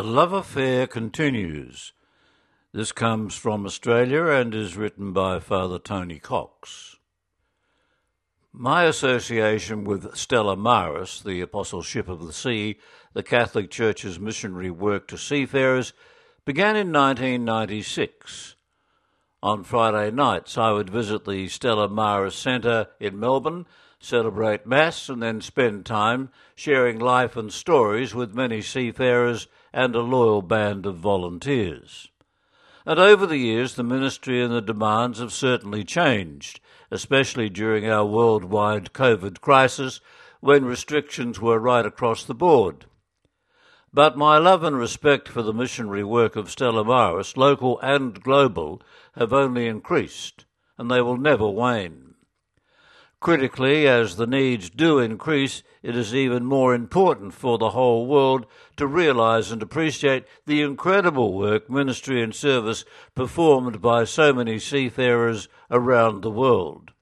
A Love Affair continues. This comes from Australia and is written by Father Tony Cox. My association with Stella Maris, the Apostleship of the Sea, the Catholic Church's missionary work to seafarers, began in 1996. On Friday nights, I would visit the Stella Maris Centre in Melbourne, celebrate Mass, and then spend time sharing life and stories with many seafarers and a loyal band of volunteers. And over the years, the ministry and the demands have certainly changed, especially during our worldwide COVID crisis when restrictions were right across the board. But my love and respect for the missionary work of Stella Maris, local and global, have only increased, and they will never wane. Critically, as the needs do increase, it is even more important for the whole world to realize and appreciate the incredible work, ministry, and service performed by so many seafarers around the world.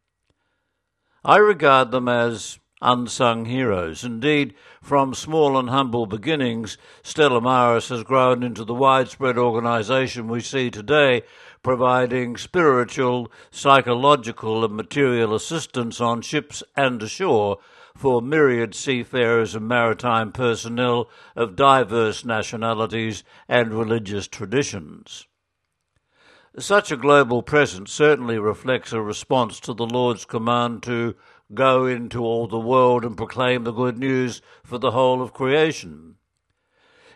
I regard them as unsung heroes. Indeed, from small and humble beginnings, Stella Maris has grown into the widespread organization we see today providing spiritual, psychological, and material assistance on ships and ashore for myriad seafarers and maritime personnel of diverse nationalities and religious traditions. Such a global presence certainly reflects a response to the Lord's command to go into all the world and proclaim the good news for the whole of creation.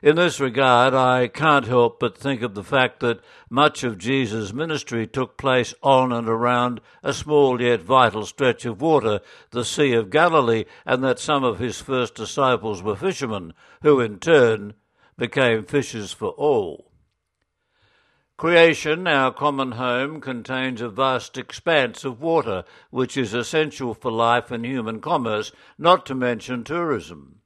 In this regard, I can't help but think of the fact that much of Jesus' ministry took place on and around a small yet vital stretch of water, the Sea of Galilee, and that some of his first disciples were fishermen, who in turn became fishers for all. Creation, our common home, contains a vast expanse of water, which is essential for life and human commerce, not to mention tourism.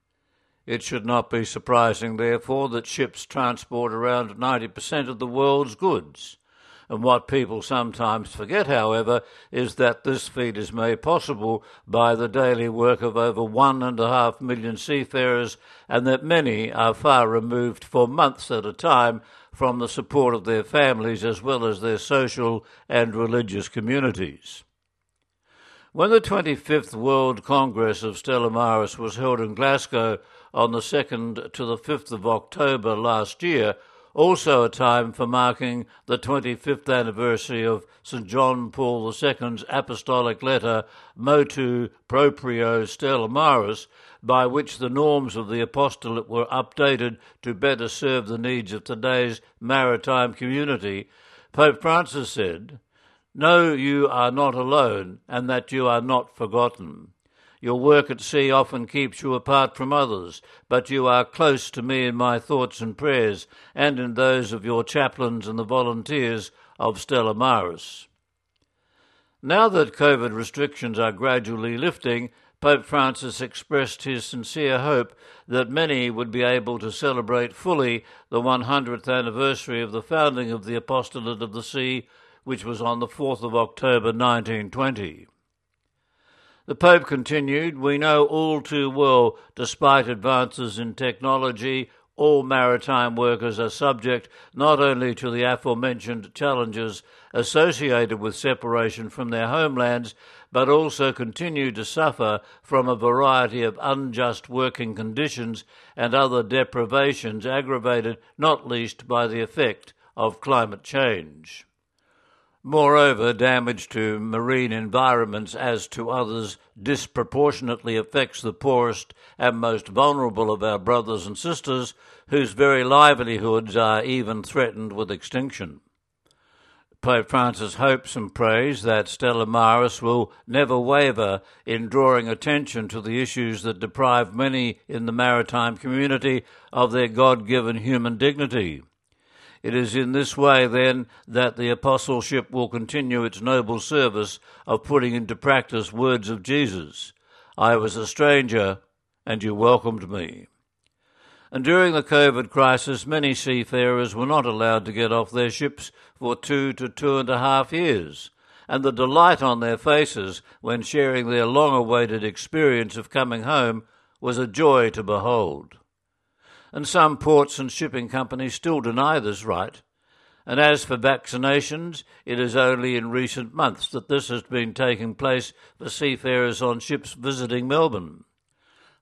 It should not be surprising, therefore, that ships transport around 90% of the world's goods. And what people sometimes forget, however, is that this feat is made possible by the daily work of over one and a half million seafarers, and that many are far removed for months at a time from the support of their families as well as their social and religious communities. When the 25th World Congress of Stella Maris was held in Glasgow on the 2nd to the 5th of October last year, also a time for marking the 25th anniversary of St. John Paul II's apostolic letter Motu Proprio Stella Maris, by which the norms of the apostolate were updated to better serve the needs of today's maritime community, Pope Francis said, Know you are not alone and that you are not forgotten. Your work at sea often keeps you apart from others, but you are close to me in my thoughts and prayers, and in those of your chaplains and the volunteers of Stella Maris. Now that COVID restrictions are gradually lifting, Pope Francis expressed his sincere hope that many would be able to celebrate fully the 100th anniversary of the founding of the Apostolate of the Sea, which was on the 4th of October 1920. The Pope continued, We know all too well, despite advances in technology, all maritime workers are subject not only to the aforementioned challenges associated with separation from their homelands, but also continue to suffer from a variety of unjust working conditions and other deprivations aggravated not least by the effect of climate change. Moreover, damage to marine environments, as to others, disproportionately affects the poorest and most vulnerable of our brothers and sisters, whose very livelihoods are even threatened with extinction. Pope Francis hopes and prays that Stella Maris will never waver in drawing attention to the issues that deprive many in the maritime community of their God given human dignity. It is in this way, then, that the apostleship will continue its noble service of putting into practice words of Jesus I was a stranger, and you welcomed me. And during the COVID crisis, many seafarers were not allowed to get off their ships for two to two and a half years, and the delight on their faces when sharing their long awaited experience of coming home was a joy to behold. And some ports and shipping companies still deny this right. And as for vaccinations, it is only in recent months that this has been taking place for seafarers on ships visiting Melbourne.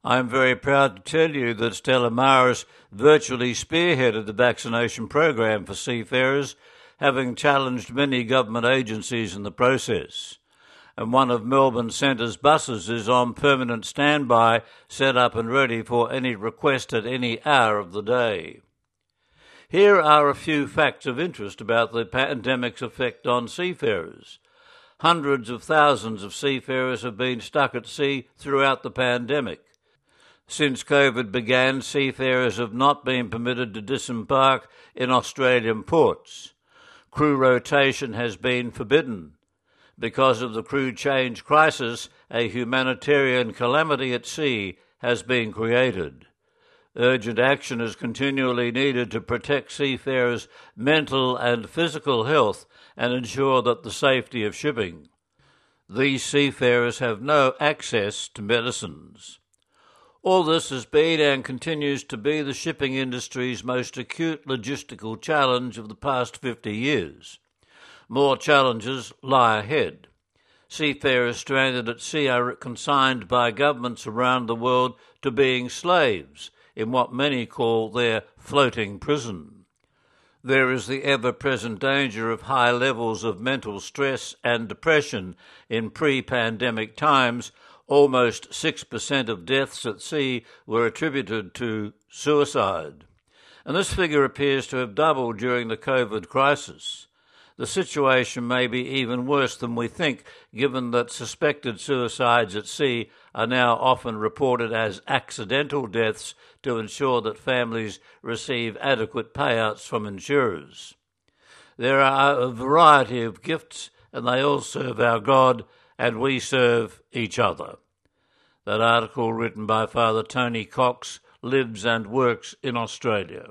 I am very proud to tell you that Stella Maris virtually spearheaded the vaccination program for seafarers, having challenged many government agencies in the process. And one of Melbourne Centre's buses is on permanent standby, set up and ready for any request at any hour of the day. Here are a few facts of interest about the pandemic's effect on seafarers. Hundreds of thousands of seafarers have been stuck at sea throughout the pandemic. Since COVID began, seafarers have not been permitted to disembark in Australian ports. Crew rotation has been forbidden. Because of the crew change crisis, a humanitarian calamity at sea has been created. Urgent action is continually needed to protect seafarers' mental and physical health and ensure that the safety of shipping. These seafarers have no access to medicines. All this has been and continues to be the shipping industry's most acute logistical challenge of the past 50 years. More challenges lie ahead. Seafarers stranded at sea are consigned by governments around the world to being slaves in what many call their floating prison. There is the ever present danger of high levels of mental stress and depression in pre pandemic times. Almost 6% of deaths at sea were attributed to suicide. And this figure appears to have doubled during the COVID crisis the situation may be even worse than we think, given that suspected suicides at sea are now often reported as accidental deaths to ensure that families receive adequate payouts from insurers. There are a variety of gifts, and they all serve our God, and we serve each other. That article, written by Father Tony Cox, lives and works in Australia.